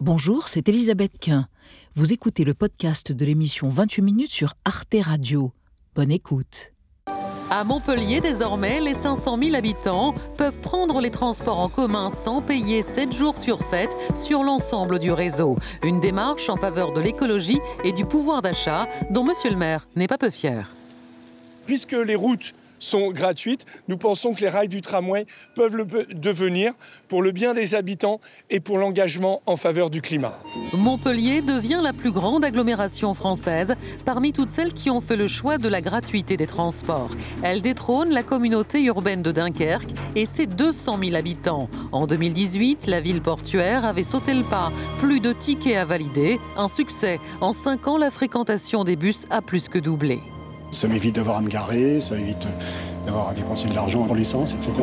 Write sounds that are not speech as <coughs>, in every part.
Bonjour, c'est Elisabeth Quint. Vous écoutez le podcast de l'émission 28 minutes sur Arte Radio. Bonne écoute. À Montpellier, désormais, les 500 000 habitants peuvent prendre les transports en commun sans payer 7 jours sur 7 sur l'ensemble du réseau. Une démarche en faveur de l'écologie et du pouvoir d'achat dont Monsieur le maire n'est pas peu fier. Puisque les routes sont gratuites. Nous pensons que les rails du tramway peuvent le devenir pour le bien des habitants et pour l'engagement en faveur du climat. Montpellier devient la plus grande agglomération française parmi toutes celles qui ont fait le choix de la gratuité des transports. Elle détrône la communauté urbaine de Dunkerque et ses 200 000 habitants. En 2018, la ville portuaire avait sauté le pas. Plus de tickets à valider. Un succès. En 5 ans, la fréquentation des bus a plus que doublé. Ça m'évite d'avoir à me garer, ça évite d'avoir à dépenser de l'argent pour l'essence, etc.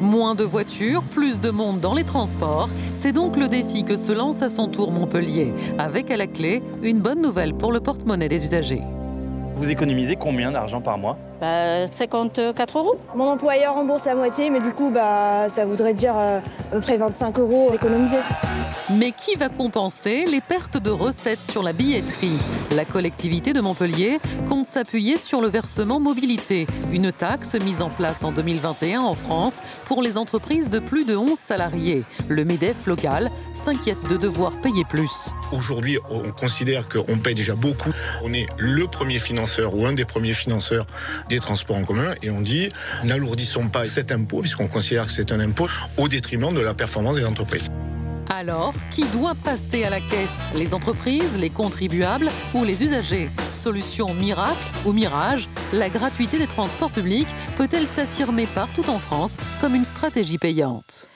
Moins de voitures, plus de monde dans les transports, c'est donc le défi que se lance à son tour Montpellier, avec à la clé une bonne nouvelle pour le porte-monnaie des usagers. Vous économisez combien d'argent par mois? Bah, 54 euros. Mon employeur rembourse la moitié, mais du coup, bah, ça voudrait dire euh, à peu près 25 euros économisés. Mais qui va compenser les pertes de recettes sur la billetterie? La collectivité de Montpellier compte s'appuyer sur le versement mobilité, une taxe mise en place en 2021 en France pour les entreprises de plus de 11 salariés. Le MEDEF local s'inquiète de devoir payer plus. Aujourd'hui, on considère qu'on paye déjà beaucoup. On est le premier financeur ou un des premiers financeurs des transports en commun et on dit n'alourdissons pas cet impôt, puisqu'on considère que c'est un impôt, au détriment de la performance des entreprises. Alors, qui doit passer à la caisse? Les entreprises, les contribuables ou les usagers? Solution miracle ou mirage La gratuité des transports publics peut-elle s'affirmer partout en France comme une stratégie payante?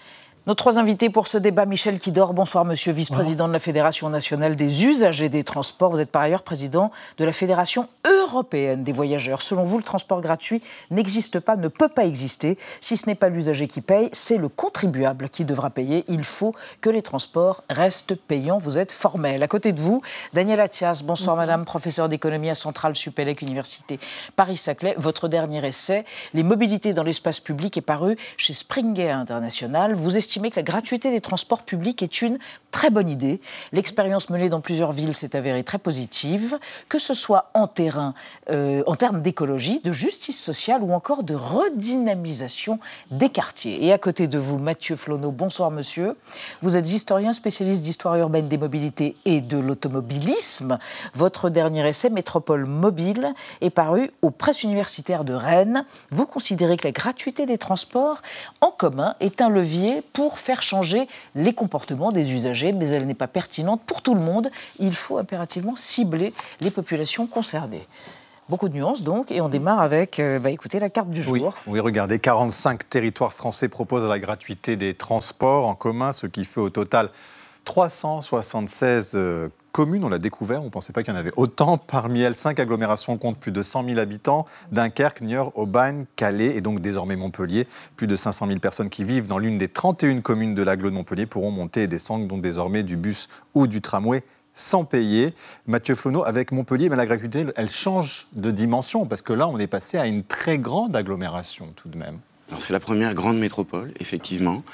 Nos trois invités pour ce débat, Michel Kidor, bonsoir monsieur, vice-président de la Fédération nationale des usagers des transports. Vous êtes par ailleurs président de la Fédération européenne des voyageurs. Selon vous, le transport gratuit n'existe pas, ne peut pas exister. Si ce n'est pas l'usager qui paye, c'est le contribuable qui devra payer. Il faut que les transports restent payants. Vous êtes formel. À côté de vous, Daniel Attias, bonsoir, madame, professeur d'économie à Centrale Supélec, Université Paris-Saclay. Votre dernier essai, Les mobilités dans l'espace public, est paru chez Springer International. Vous estimez que la gratuité des transports publics est une très bonne idée. L'expérience menée dans plusieurs villes s'est avérée très positive, que ce soit en terrain, euh, en termes d'écologie, de justice sociale ou encore de redynamisation des quartiers. Et à côté de vous, Mathieu Flonneau, bonsoir monsieur. Vous êtes historien spécialiste d'histoire urbaine des mobilités et de l'automobilisme. Votre dernier essai, Métropole mobile, est paru aux presses universitaires de Rennes. Vous considérez que la gratuité des transports en commun est un levier pour pour faire changer les comportements des usagers, mais elle n'est pas pertinente pour tout le monde. Il faut impérativement cibler les populations concernées. Beaucoup de nuances donc, et on démarre avec, euh, bah, écoutez, la carte du jour. Oui, oui, regardez, 45 territoires français proposent la gratuité des transports en commun, ce qui fait au total 376 communes, on l'a découvert, on ne pensait pas qu'il y en avait autant. Parmi elles, cinq agglomérations comptent plus de 100 000 habitants Dunkerque, Niort, Aubagne, Calais et donc désormais Montpellier. Plus de 500 000 personnes qui vivent dans l'une des 31 communes de l'agglo de Montpellier pourront monter et descendre donc désormais du bus ou du tramway sans payer. Mathieu Flonneau, avec Montpellier, mais la gratuité, elle change de dimension parce que là, on est passé à une très grande agglomération tout de même. C'est la première grande métropole, effectivement.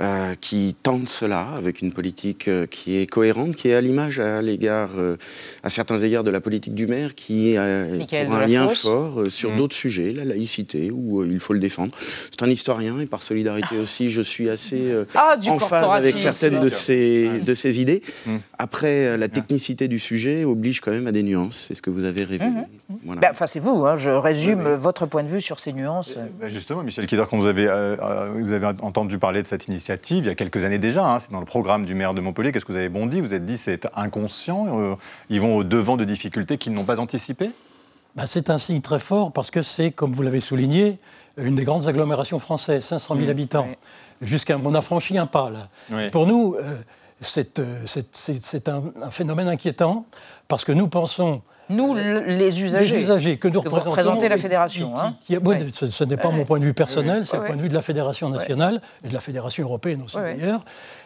Euh, qui tente cela avec une politique euh, qui est cohérente, qui est à l'image à l'égard, euh, à certains égards de la politique du maire, qui a un lien fort sur mmh. d'autres sujets, la laïcité, où il faut le défendre. C'est un historien et par solidarité aussi, je suis assez ah, en phase avec certaines de ces, de ces idées. Mmh. Après, la technicité du sujet oblige quand même à des nuances, c'est ce que vous avez révélé. Mmh. Voilà. Ben, enfin, c'est vous, hein, je résume votre point de vue sur ces nuances. Ben, justement, Michel Kider, quand vous avez, vous avez entendu parler de cette initiative, il y a quelques années déjà. Hein. c'est dans le programme du maire de Montpellier. Qu'est-ce que vous avez bondi? Vous êtes dit c'est inconscient. Euh, ils vont au devant de difficultés qu'ils n'ont pas anticipées? Bah, C'est un signe très fort parce que c'est, comme vous l'avez souligné, une des grandes agglomérations françaises, 500 000 mmh. habitants. Jusqu'à, on a franchi un pas là. Pour nous, euh, c'est, euh, un, phénomène inquiétant parce que nous pensons nous, les usagers. Les usagers que nous représentons. la fédération. Hein. ce, n'est pas mon point de vue personnel, c'est le point de vue de la fédération nationale et de la fédération européenne aussi d'ailleurs.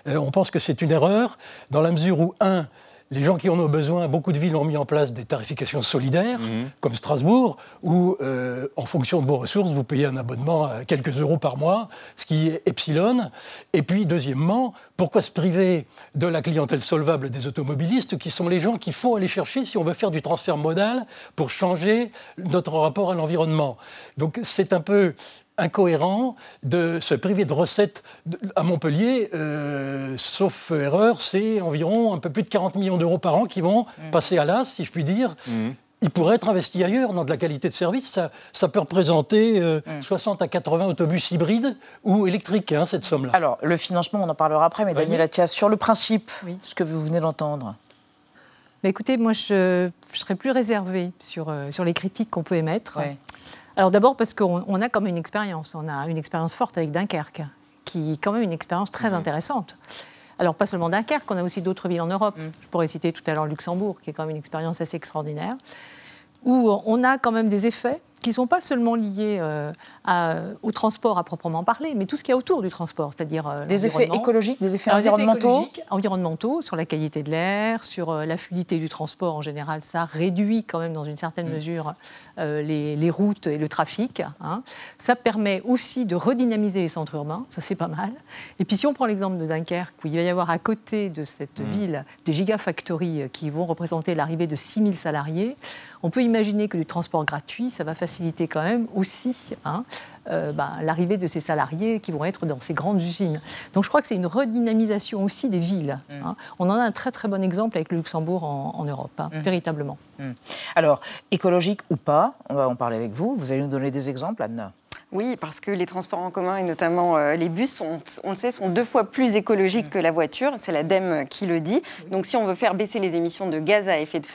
Euh, on pense que c'est une erreur dans la mesure où, un, les gens qui en ont besoin, beaucoup de villes ont mis en place des tarifications solidaires, mhm. comme Strasbourg, où, euh, en fonction de vos ressources, vous payez un abonnement à quelques euros par mois, ce qui est epsilon. Et puis, deuxièmement, pourquoi se priver de la clientèle solvable des automobilistes, qui sont les gens qu'il faut aller chercher si on veut faire du transfert modal pour changer notre rapport à l'environnement? Donc, c'est un peu incohérent de se priver de recettes à Montpellier, euh, sauf erreur, c'est environ un peu plus de 40 millions d'euros par an qui vont mm. passer à l'as, si je puis dire. Mm. Ils pourraient être investis ailleurs dans de la qualité de service. Ça, peut représenter 60 euh, mm. à 80 autobus hybrides ou électriques, hein, cette somme-là. Alors, le financement, on en parlera après, mais Daniel Attias, sur le principe, ce que vous venez d'entendre. Mais écoutez, moi, je, serais plus réservée sur, euh, sur les critiques qu'on peut émettre. Alors d'abord parce qu'on a quand même une expérience, on a une expérience forte avec Dunkerque, qui est quand même une expérience très mhm. intéressante. Alors pas seulement Dunkerque, on a aussi d'autres villes en Europe. Mhm. Je pourrais citer tout à l'heure Luxembourg, qui est quand même une expérience assez extraordinaire, où on a quand même des effets qui ne sont pas seulement liés euh, au transport à proprement parler, mais tout ce qu'il y a autour du transport, c'est-à-dire euh, des effets écologiques, des effets environnementaux, environnementaux sur la qualité de l'air, sur euh, la fluidité du transport en général. Ça réduit quand même dans une certaine mm. mesure les, routes et le trafic. Hein. Ça permet aussi de redynamiser les centres urbains, ça c'est pas mal. Et puis si on prend l'exemple de Dunkerque, où il va y avoir à côté de cette mm. ville des gigafactories qui vont représenter l'arrivée de 6000 salariés, on peut imaginer que du transport gratuit, ça va faciliter quand même aussi hein, euh, bah, l'arrivée de ces salariés qui vont être dans ces grandes usines. Donc je crois que c'est une redynamisation aussi des villes. Mm. Hein. On en a un très très bon exemple avec le Luxembourg en, Europe, hein, mm. véritablement. Mm. Alors, écologique ou pas, on va en parler avec vous. Vous allez nous donner des exemples, Anna oui, parce que les transports en commun et notamment euh, les bus, sont, on le sait, sont deux fois plus écologiques que la voiture. C'est l'ADEME qui le dit. Donc si on veut faire baisser les émissions de gaz à effet de,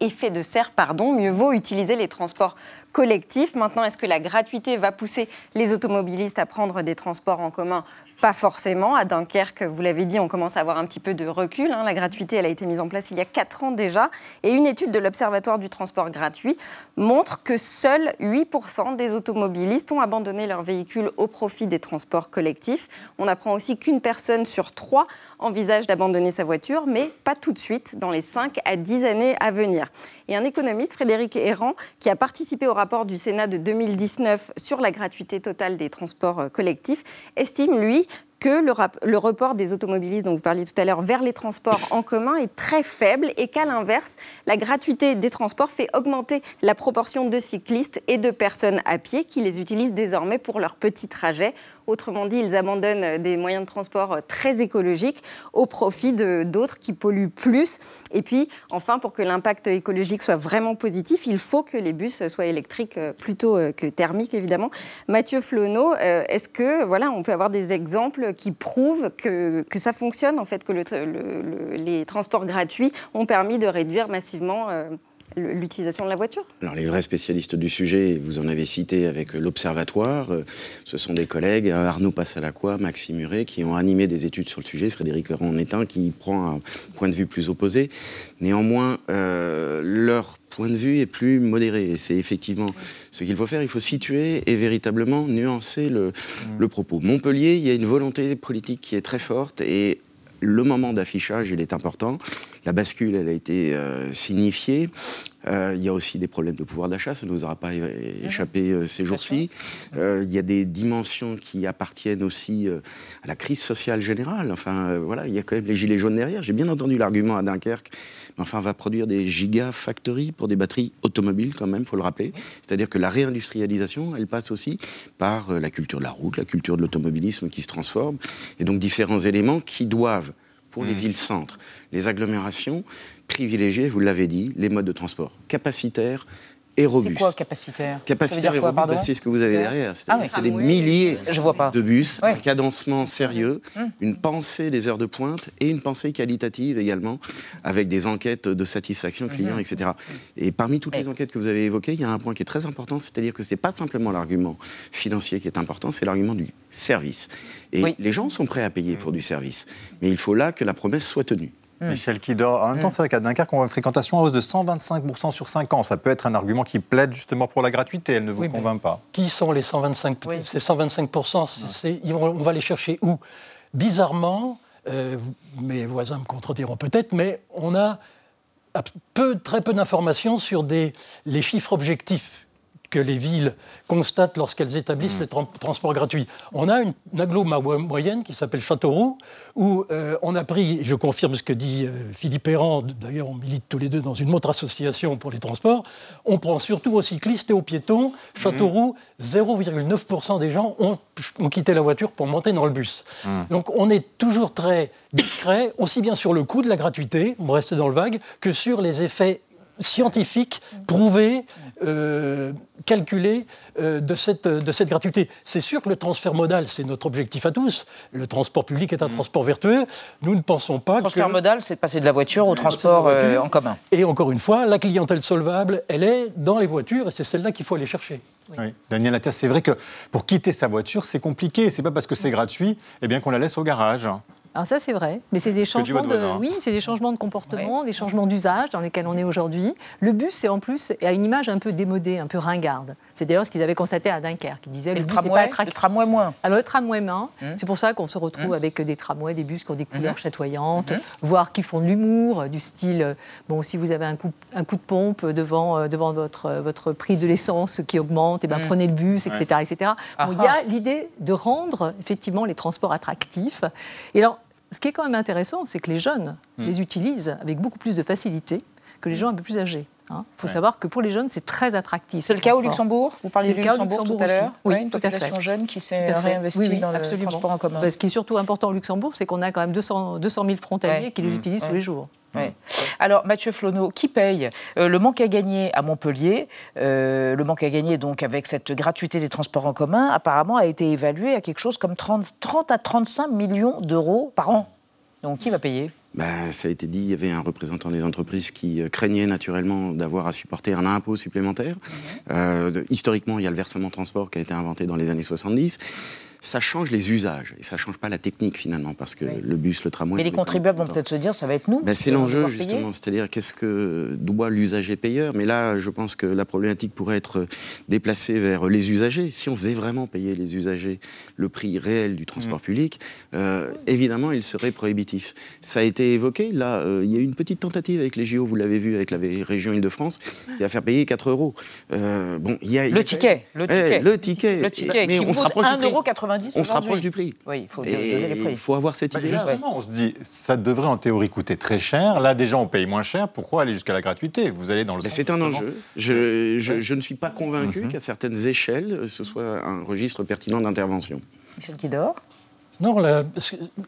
effet de serre, pardon, mieux vaut utiliser les transports collectifs. Maintenant, est-ce que la gratuité va pousser les automobilistes à prendre des transports en commun pas forcément. À Dunkerque, vous l'avez dit, on commence à avoir un petit peu de recul. Hein. La gratuité, elle a été mise en place il y a 4 ans déjà. Et une étude de l'Observatoire du transport gratuit montre que seuls 8% des automobilistes ont abandonné leur véhicule au profit des transports collectifs. On apprend aussi qu'une personne sur trois envisage d'abandonner sa voiture, mais pas tout de suite, dans les 5 à 10 années à venir. Et un économiste, Frédéric Errand, qui a participé au rapport du Sénat de 2019 sur la gratuité totale des transports euh, collectifs, estime, lui, que le, report des automobilistes dont vous parliez tout à l'heure vers les transports en commun est très faible et qu'à l'inverse, la gratuité des transports fait augmenter la proportion de cyclistes et de personnes à pied qui les utilisent désormais pour leurs petits trajets Autrement dit, ils abandonnent des moyens de transport très écologiques au profit d'autres qui polluent plus. Et puis, enfin, pour que l'impact écologique soit vraiment positif, il faut que les bus soient électriques euh, plutôt euh, que thermiques, évidemment. Mathieu Flonneau, euh, est-ce que, voilà, on peut avoir des exemples qui prouvent que, que ça fonctionne, en fait, que le, les transports gratuits ont permis de réduire massivement l'utilisation de la voiture Alors les vrais spécialistes du sujet, vous en avez cité avec l'Observatoire, euh, ce sont des collègues, euh, Arnaud Passalacqua, Maxime Muret, qui ont animé des études sur le sujet, Frédéric Ron est un qui prend un point de vue plus opposé. Néanmoins, euh, leur point de vue est plus modéré. Et c'est effectivement ce qu'il faut faire. Il faut situer et véritablement nuancer le, le propos. Montpellier, il y a une volonté politique qui est très forte et le moment d'affichage, il est important. La bascule, elle a été euh, signifiée. Euh, il y a aussi des problèmes de pouvoir d'achat, ça ne nous aura pas échappé euh, ces jours-ci. il y a des dimensions qui appartiennent aussi à la crise sociale générale. Enfin, voilà, il y a quand même les gilets jaunes derrière. J'ai bien entendu l'argument à Dunkerque, mais enfin, on va produire des gigafactories pour des batteries automobiles quand même, il faut le rappeler. C'est-à-dire que la réindustrialisation, elle passe aussi par la culture de la route, la culture de l'automobilisme qui se transforme, et donc différents éléments qui doivent pour les mmh. villes-centres, les agglomérations, privilégier, vous l'avez dit, les modes de transport capacitaires et robuste. C'est quoi capacitaire? Capacitaire et robuste, bah, c'est ce que vous avez derrière. C'est ah des milliers de bus, un cadencement sérieux, mmh. une pensée des heures de pointe et une pensée qualitative également, avec des enquêtes de satisfaction mmh. client, etc. Et parmi toutes les enquêtes que vous avez évoquées, il y a un point qui est très important, c'est-à-dire que ce n'est pas simplement l'argument financier qui est important, c'est l'argument du service. Et les gens sont prêts à payer pour du service. Mais il faut là que la promesse soit tenue. Hmm. Michel Kidor. En même temps, hmm. c'est vrai qu'à Dunkerque, on a une fréquentation en hausse de 125% sur 5 ans. Ça peut être un argument qui plaide justement pour la gratuité. Elle ne vous convainc pas. Qui sont les 125 Ces 125%, on va les chercher où? Bizarrement, mes voisins me contrediront peut-être, mais on a peu, très peu d'informations sur des, les chiffres objectifs que les villes constatent lorsqu'elles établissent mmh. les transports gratuits. On a une, aglo moyenne qui s'appelle Châteauroux, où euh, on a pris, je confirme ce que dit euh, Philippe Errand, d'ailleurs on milite tous les deux dans une autre association pour les transports, on prend surtout aux cyclistes et aux piétons. Châteauroux, 0,9% des gens ont, ont, quitté la voiture pour monter dans le bus. Mmh. Donc on est toujours très discret, aussi bien sur le coût de la gratuité, on reste dans le vague, que sur les effets scientifique, prouvé, euh, calculé euh, de, cette, de cette gratuité. C'est sûr que le transfert modal, c'est notre objectif à tous. Le transport public est un mm. transport vertueux. Nous ne pensons pas que... Le transfert modal, c'est de passer de la voiture au transport euh, en commun. Et encore une fois, la clientèle solvable, elle est dans les voitures et c'est celle-là qu'il faut aller chercher. Oui. Daniel Attias, c'est vrai que pour quitter sa voiture, c'est compliqué. C'est pas parce que c'est gratuit eh bien qu'on la laisse au garage. Alors ça c'est vrai, mais c'est des changements de, oui, c'est des changements de comportement, des changements d'usage dans lesquels on est aujourd'hui. Le bus, c'est en plus a une image un peu démodée, un peu ringarde. C'est d'ailleurs ce qu'ils avaient constaté à Dunkerque. Ils disaient le, bus n'est pas attractif. Le tramway moins. Alors le tramway moins. C'est pour ça qu'on se retrouve hum. avec des tramways, des bus qui ont des couleurs hum. chatoyantes, voire qui font de l'humour, du style bon si vous avez un coup, un coup de pompe devant euh, devant votre votre prix de l'essence qui augmente, et eh ben prenez le bus, etc., etc. il y a l'idée de rendre effectivement les transports attractifs. Et alors ce qui est quand même intéressant, c'est que les jeunes les utilisent avec beaucoup plus de facilité que les gens un peu plus âgés. Il hein. faut savoir que pour les jeunes, c'est très attractif. C'est le cas au Luxembourg Vous parliez du Luxembourg, Luxembourg, tout à l'heure Oui, une tout à fait. jeune qui s'est réinvestie dans absolument. le transport en commun. ce qui est surtout important au Luxembourg, c'est qu'on a quand même 200, 200 000 frontaliers qui les utilisent tous les jours. Alors, Mathieu Flonneau, qui paye euh, le manque à gagner à Montpellier euh, Le manque à gagner, donc, avec cette gratuité des transports en commun, apparemment, a été évalué à quelque chose comme 30, 30 à 35 millions d'euros par an. Donc qui va payer? Ben, ça a été dit, il y avait un représentant des entreprises qui euh, craignait naturellement d'avoir à supporter un impôt supplémentaire. Mhm. Euh, historiquement, il y a le versement transport qui a été inventé dans les années 70 ça change les usages et ça change pas la technique finalement parce que le bus, le tramway. Mais les contribuables vont peut-être se dire ça va être nous. Ben, c'est l'enjeu justement, c'est-à-dire qu'est-ce que doit l'usager payeur. Mais là, je pense que la problématique pourrait être déplacée vers les usagers. Si on faisait vraiment payer les usagers le prix réel du transport mmh. public, euh, évidemment, il serait prohibitif. Ça a été évoqué. Là, euh, il y a eu une petite tentative avec les JO, vous l'avez vu avec la région Île-de-France, qui va faire payer 4 euros. Euh, bon, il y a, le, ticket, le ticket, le ticket, le ticket, mais qui on se rapproche 1,90 on se rapproche du prix. Oui, il faut donner les prix. Il faut avoir cette idée. Justement, on se dit, ça devrait en théorie coûter très cher. Là, déjà, on paye moins cher. Pourquoi aller jusqu'à la gratuité? Vous allez dans le. C'est un enjeu. Je, je, ne suis pas convaincu mhm. qu'à certaines échelles, ce soit un registre pertinent d'intervention. Michel Kidor non, la,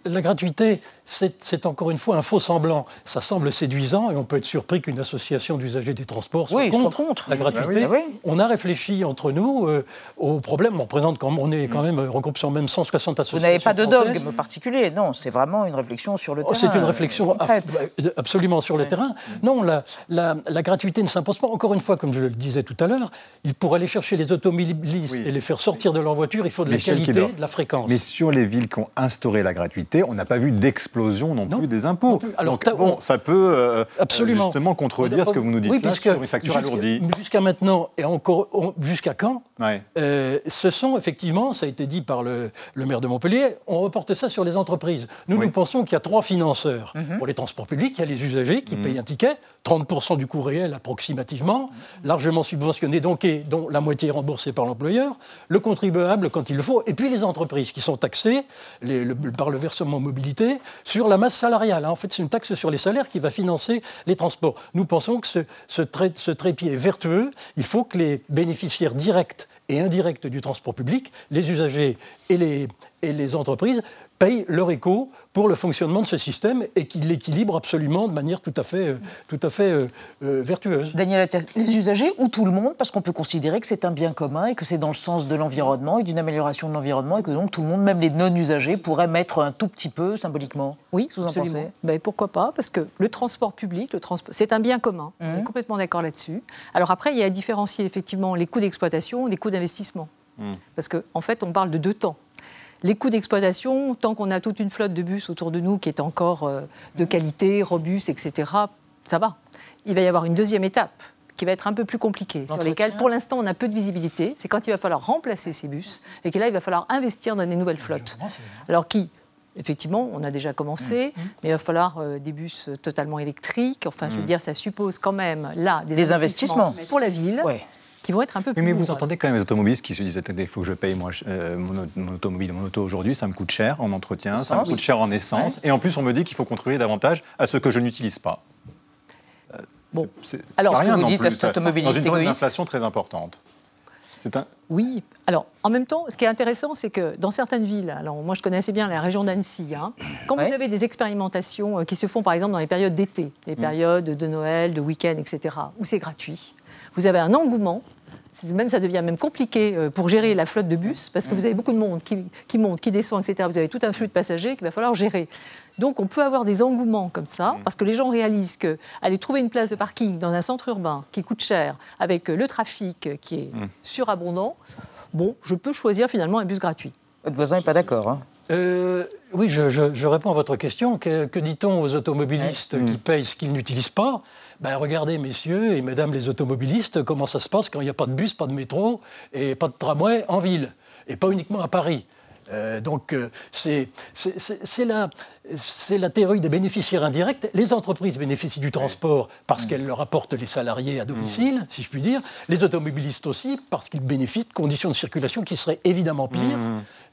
la gratuité, c'est encore une fois un faux semblant. Ça semble séduisant et on peut être surpris qu'une association d'usagers des transports soit, contre, la gratuité. Bah on a réfléchi entre nous euh, au problème. On présente quand on est quand même regroupant même 160 associations. Vous n'avez pas de dogme particulier, non. C'est vraiment une réflexion sur le oh, terrain. C'est une réflexion euh, absolument sur le terrain. Non, la, la, gratuité ne s'impose pas. Encore une fois, comme je le disais tout à l'heure, pour aller chercher les automobilistes et les faire sortir de leur voiture, il faut de la qualité, de la fréquence. Mais sur les villes instaurer la gratuité, on n'a pas vu d'explosion non, plus des impôts. Alors, Donc, bon, ça peut euh, Absolument. justement contredire ce que vous nous dites oui, là sur une facture alourdie. Jusqu'à maintenant, et encore jusqu'à quand euh, Ce sont effectivement, ça a été dit par le, maire de Montpellier, on reporte ça sur les entreprises. Nous, nous pensons qu'il y a trois financeurs. Mhm. Pour les transports publics, il y a les usagers qui mhm. payent un ticket, 30% du coût réel approximativement, largement subventionné, donc, et dont la moitié est remboursée par l'employeur, le contribuable quand il le faut, et puis les entreprises qui sont taxées, par le versement mobilité sur la masse salariale. Hein. En fait, c'est une taxe sur les salaires qui va financer les transports. Nous pensons que ce, trépied est vertueux. Il faut que les bénéficiaires directs et indirects du transport public, les usagers et les entreprises, payent leur écho pour le fonctionnement de ce système et qu'il l'équilibre absolument de manière tout à fait, euh, tout à fait euh, euh, vertueuse. Daniel les usagers ou tout le monde, parce qu'on peut considérer que c'est un bien commun et que c'est dans le sens de l'environnement et d'une amélioration de l'environnement et que donc tout le monde, même les non-usagers, pourraient mettre un tout petit peu symboliquement Oui, vous en pensez? Ben, Pourquoi pas? Parce que le transport public, le transport, c'est un bien commun. On est mmh. complètement d'accord là-dessus. Alors après, il y a à différencier effectivement les coûts d'exploitation et les coûts d'investissement. Mmh. Parce qu'en en fait, on parle de deux temps. Les coûts d'exploitation, tant qu'on a toute une flotte de bus autour de nous qui est encore euh, de qualité, robuste, etc., ça va. Il va y avoir une deuxième étape qui va être un peu plus compliquée, sur lesquelles pour l'instant on a peu de visibilité. C'est quand il va falloir remplacer ces bus et que là il va falloir investir dans des nouvelles flottes. Alors qui effectivement, on a déjà commencé, mmh. mais il va falloir des bus totalement électriques. Enfin, je veux dire, ça suppose quand même là des, investissements, pour la ville qui vont être un peu plus. mais vous entendez quand même les automobilistes qui se disent il faut que je paye moi, euh, mon, automobile, mon auto aujourd'hui, ça me coûte cher en entretien, ça me coûte cher en essence, et en plus on me dit qu'il faut contribuer davantage à ce que je n'utilise pas. Euh, bon, alors ce que vous dites à cet automobiliste Dans une période d'inflation très importante. Un... Oui. Alors, en même temps, ce qui est intéressant, c'est que dans certaines villes, alors moi je connais assez bien la région d'Annecy, hein, quand vous avez des expérimentations euh, qui se font par exemple dans les périodes d'été, les mm. périodes de Noël, de week-end, etc., où c'est gratuit, vous avez un engouement. Même ça devient même compliqué euh, pour gérer la flotte de bus parce que vous avez beaucoup de monde qui, qui monte, qui descend, etc. Vous avez tout un flux de passagers qu'il va falloir gérer. Donc on peut avoir des engouements comme ça, parce que les gens réalisent qu'aller trouver une place de parking dans un centre urbain qui coûte cher, avec le trafic qui est mmh. surabondant, bon, je peux choisir finalement un bus gratuit. Votre voisin n'est pas d'accord. Hein euh, oui, je, réponds à votre question. Que, dit-on aux automobilistes qui mmh. payent ce qu'ils n'utilisent pas? Ben, regardez, messieurs et mesdames les automobilistes, comment ça se passe quand il n'y a pas de bus, pas de métro et pas de tramway en ville, et pas uniquement à Paris. Euh, donc euh, c'est la, la, théorie des bénéficiaires indirects. Les entreprises bénéficient du transport parce qu'elles leur apportent les salariés à domicile, si je puis dire. Les automobilistes aussi parce qu'ils bénéficient de conditions de circulation qui seraient évidemment pires.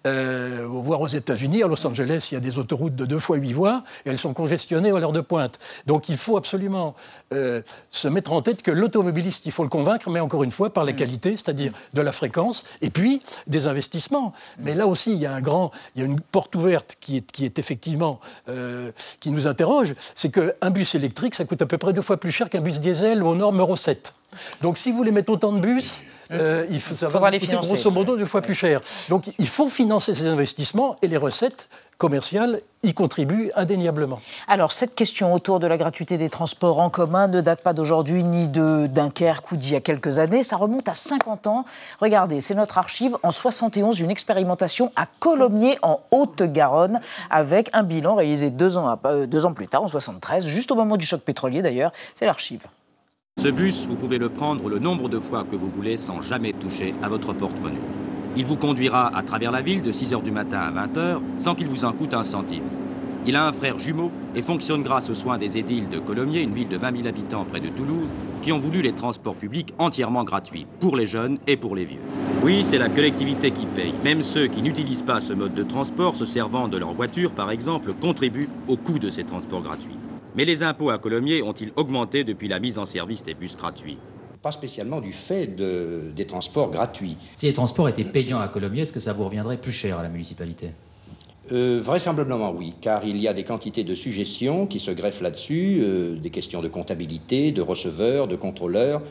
Euh, voire aux États-Unis, à Los Angeles, il y a des autoroutes de deux fois huit voies et elles sont congestionnées à l'heure de pointe. Donc il faut absolument euh, se mettre en tête que l'automobiliste, il faut le convaincre, mais encore une fois, par la qualité, c'est-à-dire de la fréquence et puis des investissements. Mais là aussi, il y a, un grand, il y a une porte ouverte qui est, qui est effectivement euh, qui nous interroge c'est qu'un bus électrique, ça coûte à peu près deux fois plus cher qu'un bus diesel aux normes Euro 7. Donc si vous voulez mettre autant de bus, euh, il faut, ça va coûter grosso modo deux fois plus cher. Donc il faut financer ces investissements et les recettes commerciales y contribuent indéniablement. Alors cette question autour de la gratuité des transports en commun ne date pas d'aujourd'hui ni de Dunkerque ou d'il y a quelques années, ça remonte à 50 ans. Regardez, c'est notre archive en 71, une expérimentation à Colomiers en Haute-Garonne avec un bilan réalisé deux ans, euh, deux ans plus tard, en 73, juste au moment du choc pétrolier d'ailleurs. C'est l'archive. Ce bus, vous pouvez le prendre le nombre de fois que vous voulez sans jamais toucher à votre porte-monnaie. Il vous conduira à travers la ville de 6h du matin à 20h sans qu'il vous en coûte un centime. Il a un frère jumeau et fonctionne grâce aux soins des édiles de Colomiers, une ville de 20 000 habitants près de Toulouse, qui ont voulu les transports publics entièrement gratuits, pour les jeunes et pour les vieux. Oui, c'est la collectivité qui paye. Même ceux qui n'utilisent pas ce mode de transport, se servant de leur voiture par exemple, contribuent au coût de ces transports gratuits. Mais les impôts à Colomiers ont-ils augmenté depuis la mise en service des bus gratuits? Pas spécialement du fait des transports gratuits. Si les transports étaient payants à Colomiers, est-ce que ça vous reviendrait plus cher à la municipalité? Euh, vraisemblablement oui, car il y a des quantités de suggestions qui se greffent là-dessus, euh, des questions de comptabilité, de receveurs, de contrôleurs.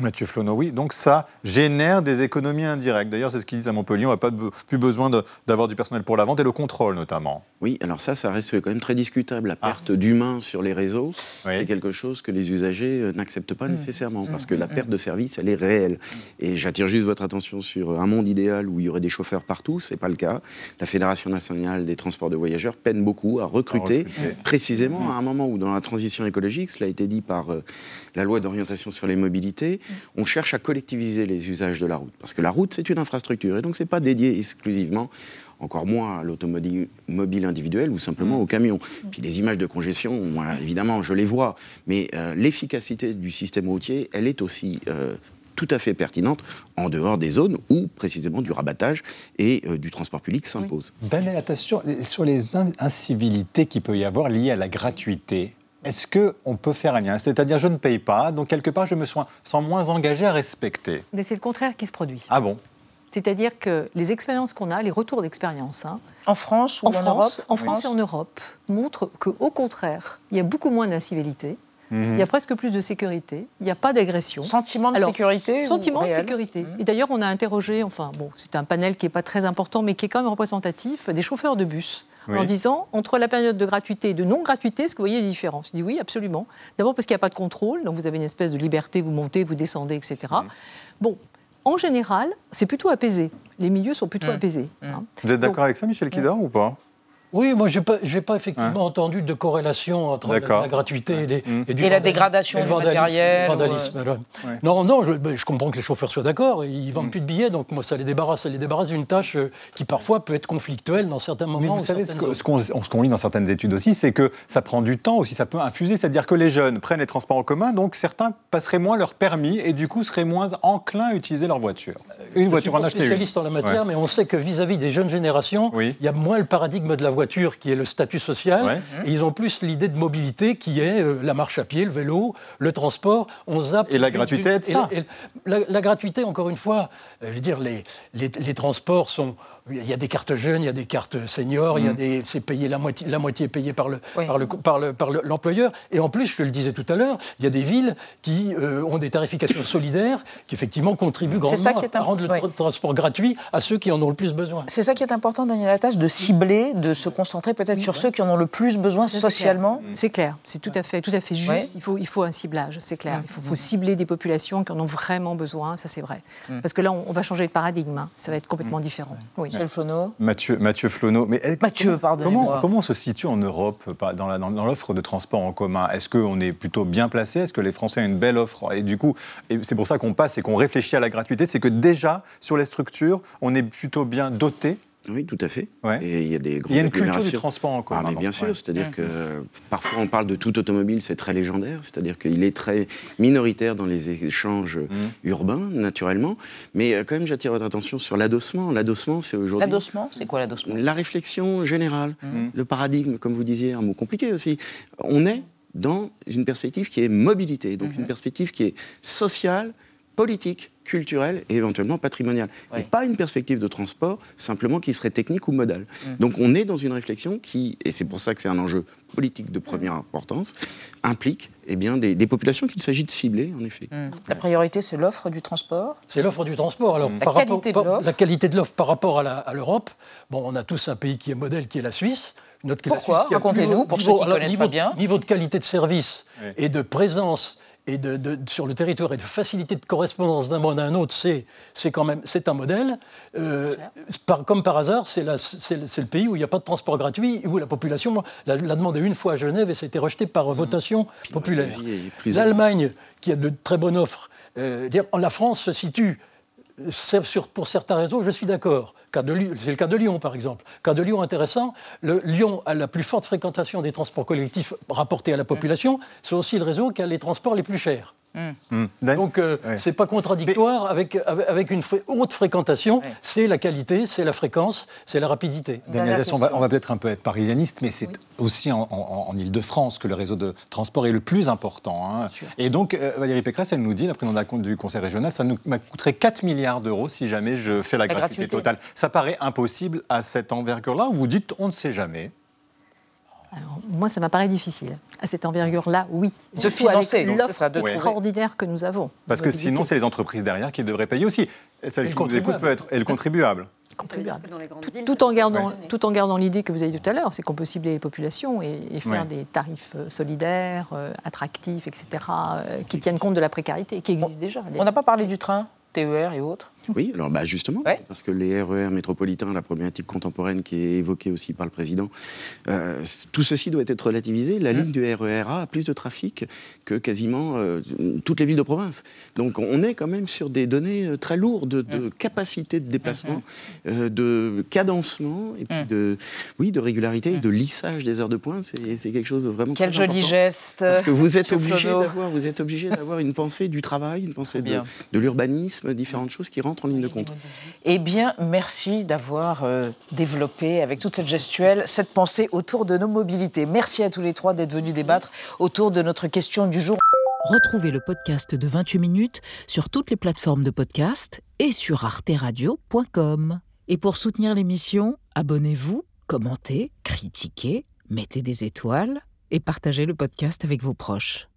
Mathieu Flonneau, oui. Donc ça génère des économies indirectes. D'ailleurs, c'est ce qu'ils disent à Montpellier. On n'a pas plus besoin d'avoir du personnel pour la vente et le contrôle, notamment. Oui, alors ça, ça reste quand même très discutable. La ah. perte d'humains sur les réseaux, c'est quelque chose que les usagers euh, n'acceptent pas mmh. nécessairement, parce que la perte de service, elle est réelle. Et j'attire juste votre attention sur un monde idéal où il y aurait des chauffeurs partout. C'est pas le cas. La Fédération nationale des transports de voyageurs peine beaucoup à recruter, précisément mmh. à un moment où, dans la transition écologique, cela a été dit par euh, la loi d'orientation sur les mobilités, on cherche à collectiviser les usages de la route. Parce que la route, c'est une infrastructure, et donc ce n'est pas dédié exclusivement encore moins à l'automobile mobile individuel ou simplement mm. au camion. Puis les images de congestion, évidemment, je les vois, mais euh, l'efficacité du système routier, elle est aussi euh, tout à fait pertinente en dehors des zones où précisément du rabattage et euh, du transport public s'impose. Oui. attention, sur les incivilités qu'il peut y avoir liées à la gratuité, est-ce qu'on peut faire un lien? C'est-à-dire, je ne paye pas, donc quelque part, je me sens moins engagé à respecter. Mais c'est le contraire qui se produit. Ah bon? C'est-à-dire que les expériences qu'on a, les retours d'expérience, hein, en France ou en, France, En France et en Europe, montrent qu'au contraire, il y a beaucoup moins d'incivilité, il y a presque plus de sécurité, il n'y a pas d'agression. Sentiment de sécurité Sentiment de sécurité. Mhm. Et d'ailleurs, on a interrogé, enfin, bon, c'est un panel qui n'est pas très important, mais qui est quand même représentatif, des chauffeurs de bus, en disant, entre la période de gratuité et de non-gratuité, est-ce que vous voyez les différences Je dis oui, absolument. D'abord parce qu'il n'y a pas de contrôle, donc vous avez une espèce de liberté, vous montez, vous descendez, etc. Bon, en général, c'est plutôt apaisé. Les milieux sont plutôt apaisés. Hein. Vous êtes d'accord avec ça, Michel Kidor, ou pas? Oui, moi, je n'ai pas, effectivement hein entendu de corrélation entre la, gratuité et, mmh. et, la dégradation du matériel. Vandalisme, Non, non, ben, je, comprends que les chauffeurs soient d'accord. Ils ne vendent mmh. plus de billets, donc moi, ça les débarrasse, ça les débarrasse d'une tâche euh, qui parfois peut être conflictuelle dans certains moments. Mais vous savez, ce qu'on lit dans certaines études aussi, c'est que ça prend du temps aussi, ça peut infuser. C'est-à-dire que les jeunes prennent les transports en commun, donc certains passeraient moins leur permis et du coup seraient moins enclins à utiliser leur voiture. Une je voiture suis en acheter spécialiste en la matière, mais on sait que vis-à-vis des jeunes générations, il y a moins le paradigme de la voiture qui est le statut social, et ils ont plus l'idée de mobilité qui est euh, la marche à pied, le vélo, le transport. On zappe. Et la gratuité ça. la, gratuité, encore une fois, euh, je veux dire, les, les transports sont il y a des cartes jeunes, il y a des cartes seniors, il y a mm. des, c'est payé la moitié, la moitié est payée par le, par le, par le, par l'employeur. Et en plus, je le disais tout à l'heure, il y a des villes qui euh, ont des tarifications <coughs> solidaires qui effectivement contribuent grandement à rendre le transport gratuit à ceux qui en ont le plus besoin. C'est ça qui est important, Daniel Attache, de cibler, de se concentrer peut-être sur ceux qui en ont le plus besoin socialement. C'est clair, c'est tout à fait, tout à fait juste. Il faut, il faut un ciblage, c'est clair. Mm. Il faut, faut, cibler des populations qui en ont vraiment besoin, ça c'est vrai. Mm. Parce que là, on, va changer de paradigme, hein. ça va être complètement différent. Oui. Mathieu, Mathieu Flonneau. Mais Mathieu, comment, comment on se situe en Europe dans, dans, l'offre de transport en commun? Est-ce qu'on est plutôt bien placé? Est-ce que les Français ont une belle offre? Et du coup, c'est pour ça qu'on passe et qu'on réfléchit à la gratuité, c'est que déjà, sur les structures, on est plutôt bien doté oui, tout à fait. Et il y a des Il y a une culture du transport en commun. Ah, mais bien sûr, c'est-à-dire que parfois on parle de tout automobile, c'est très légendaire, c'est-à-dire qu'il est très minoritaire dans les échanges mmh. urbains, naturellement. Mais euh, quand même, j'attire votre attention sur l'adossement. L'adossement, c'est aujourd'hui. L'adossement, c'est quoi l'adossement? La réflexion générale, mmh. le paradigme, comme vous disiez, un mot compliqué aussi. On est dans une perspective qui est mobilité, donc mmh. une perspective qui est sociale, politique, culturelle et éventuellement patrimoniale. Et pas une perspective de transport simplement qui serait technique ou modale. Mm. Donc on est dans une réflexion qui, et c'est pour ça que c'est un enjeu politique de première importance, implique eh bien, des, populations qu'il s'agit de cibler, en effet. Mm. La priorité, c'est l'offre du transport C'est l'offre du transport. Alors, la, qualité rapport, la qualité de l'offre par rapport à l'Europe, bon, on a tous un pays qui est modèle, qui est la Suisse. Notre, Pourquoi Racontez-nous, pour ceux qui ne connaissent pas bien. Niveau de qualité de service et de présence et de, sur le territoire et de facilité de correspondance d'un monde à un autre, c'est, c'est quand même c'est un modèle. Euh, comme par hasard, c'est, le pays où il n'y a pas de transport gratuit, où la population l'a, demandé une fois à Genève et ça a été rejeté par mmh. votation populaire. L'Allemagne, qui a de très bonnes offres, euh, la France se situe pour certains réseaux, je suis d'accord. C'est le cas de Lyon, par exemple. Cas de Lyon intéressant. Le, Lyon a la plus forte fréquentation des transports collectifs rapportés à la population. C'est aussi le réseau qui a les transports les plus chers. Hmm. Hmm. Donc, euh, ce n'est pas contradictoire avec, avec une haute fréquentation. C'est la qualité, c'est la fréquence, c'est la rapidité. Daniel, on va, peut-être un peu être parisianiste, mais c'est aussi en, en, Ile-de-France que le réseau de transport est le plus important. Hein. Et donc, euh, Valérie Pécresse, elle nous dit, la présidente du Conseil régional, ça nous coûterait 4 milliards d'euros si jamais je fais la, gratuité, totale. Ça paraît impossible à cette envergure-là, ou vous dites on ne sait jamais alors, moi, ça m'apparaît difficile. À cette envers-là, oui. Surtout avec l'offre extraordinaire que nous avons. Parce que sinon, c'est les entreprises derrière qui devraient payer aussi. Et le contribuable. Peut être, et le contribuable. Tout, en gardant, tout en gardant l'idée que vous avez tout à l'heure, c'est qu'on peut cibler les populations et, faire des tarifs euh, solidaires, euh, attractifs, etc., euh, qui tiennent compte de la précarité, qui existe déjà. On n'a pas parlé du train TER et autres Oui, alors bah justement, parce que les RER e métropolitains, la problématique contemporaine qui est évoquée aussi par le président, euh, tout ceci doit être relativisé. La mmh. ligne du RER A a plus de trafic que quasiment euh, toutes les villes de province. Donc on est quand même sur des données euh, très lourdes de, mmh. capacité de déplacement, mmh. de cadencement et puis de, oui, de régularité et de lissage des heures de pointe. C'est quelque chose de vraiment Quel joli geste Parce que vous êtes obligé d'avoir, vous êtes obligé d'avoir une pensée du travail, une pensée de, de l'urbanisme, différentes choses qui en ligne de compte. Eh bien, merci d'avoir euh, développé avec toute cette gestuelle cette pensée autour de nos mobilités. Merci à tous les trois d'être venus débattre autour de notre question du jour. Retrouvez le podcast de 28 minutes sur toutes les plateformes de podcast et sur arteradio.com. Et pour soutenir l'émission, abonnez-vous, commentez, critiquez, mettez des étoiles et partagez le podcast avec vos proches.